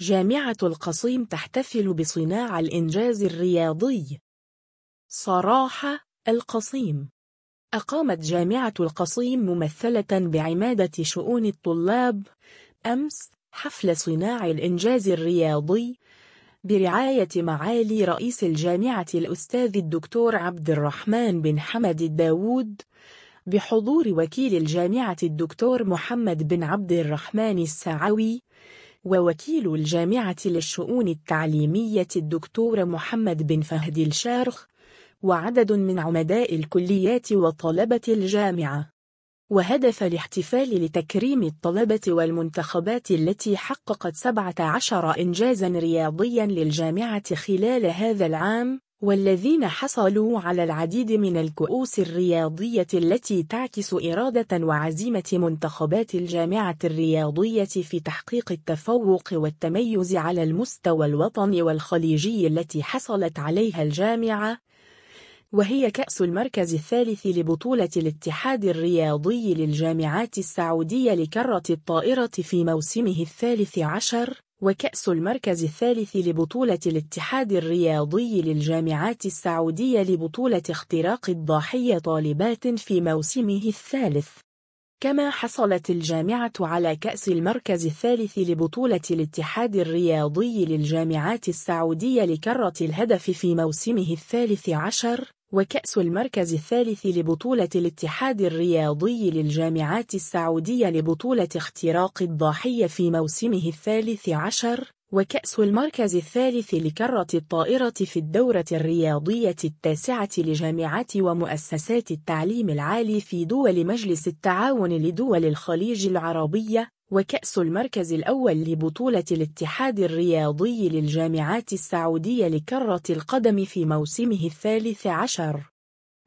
جامعة القصيم تحتفل بصناع الإنجاز الرياضي. صراحة القصيم أقامت جامعة القصيم ممثلة بعمادة شؤون الطلاب أمس حفل صناع الإنجاز الرياضي برعاية معالي رئيس الجامعة الأستاذ الدكتور عبد الرحمن بن حمد الداود بحضور وكيل الجامعة الدكتور محمد بن عبد الرحمن السعوي ووكيل الجامعة للشؤون التعليمية الدكتور محمد بن فهد الشارخ وعدد من عمداء الكليات وطلبة الجامعة. وهدف الاحتفال لتكريم الطلبة والمنتخبات التي حققت 17 إنجازا رياضيا للجامعة خلال هذا العام. والذين حصلوا على العديد من الكؤوس الرياضية التي تعكس إرادة وعزيمة منتخبات الجامعة الرياضية في تحقيق التفوق والتميز على المستوى الوطني والخليجي التي حصلت عليها الجامعة وهي كأس المركز الثالث لبطولة الاتحاد الرياضي للجامعات السعودية لكرة الطائرة في موسمه الثالث عشر. وكأس المركز الثالث لبطولة الاتحاد الرياضي للجامعات السعودية لبطولة اختراق الضاحية طالبات في موسمه الثالث. كما حصلت الجامعة على كأس المركز الثالث لبطولة الاتحاد الرياضي للجامعات السعودية لكرة الهدف في موسمه الثالث عشر. وكأس المركز الثالث لبطولة الاتحاد الرياضي للجامعات السعودية لبطولة اختراق الضاحية في موسمه الثالث عشر وكأس المركز الثالث لكرة الطائرة في الدورة الرياضية التاسعة لجامعات ومؤسسات التعليم العالي في دول مجلس التعاون لدول الخليج العربية وكأس المركز الأول لبطولة الاتحاد الرياضي للجامعات السعودية لكرة القدم في موسمه الثالث عشر.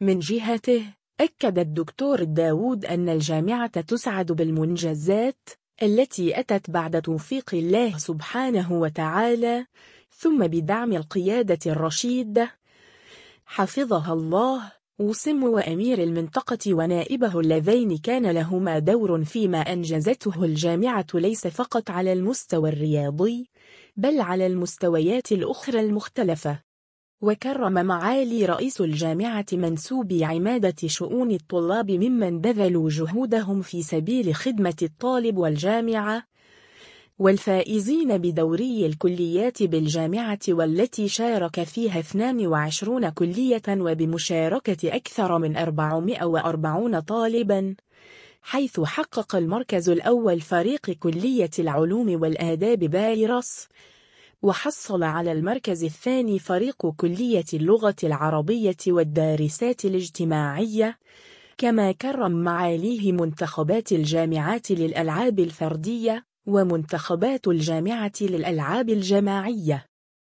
من جهته أكد الدكتور داود أن الجامعة تسعد بالمنجزات التي أتت بعد توفيق الله سبحانه وتعالى ثم بدعم القيادة الرشيدة حفظها الله. وسم وأمير المنطقة ونائبه اللذين كان لهما دور فيما أنجزته الجامعة ليس فقط على المستوى الرياضي بل على المستويات الأخرى المختلفة. وكرم معالي رئيس الجامعة منسوبي عمادة شؤون الطلاب ممن بذلوا جهودهم في سبيل خدمة الطالب والجامعة والفائزين بدوري الكليات بالجامعة والتي شارك فيها 22 كلية وبمشاركة أكثر من 440 طالباً حيث حقق المركز الأول فريق كلية العلوم والآداب بايرس وحصل على المركز الثاني فريق كلية اللغة العربية والدارسات الاجتماعية كما كرم معاليه منتخبات الجامعات للألعاب الفردية. ومنتخبات الجامعة للألعاب الجماعية.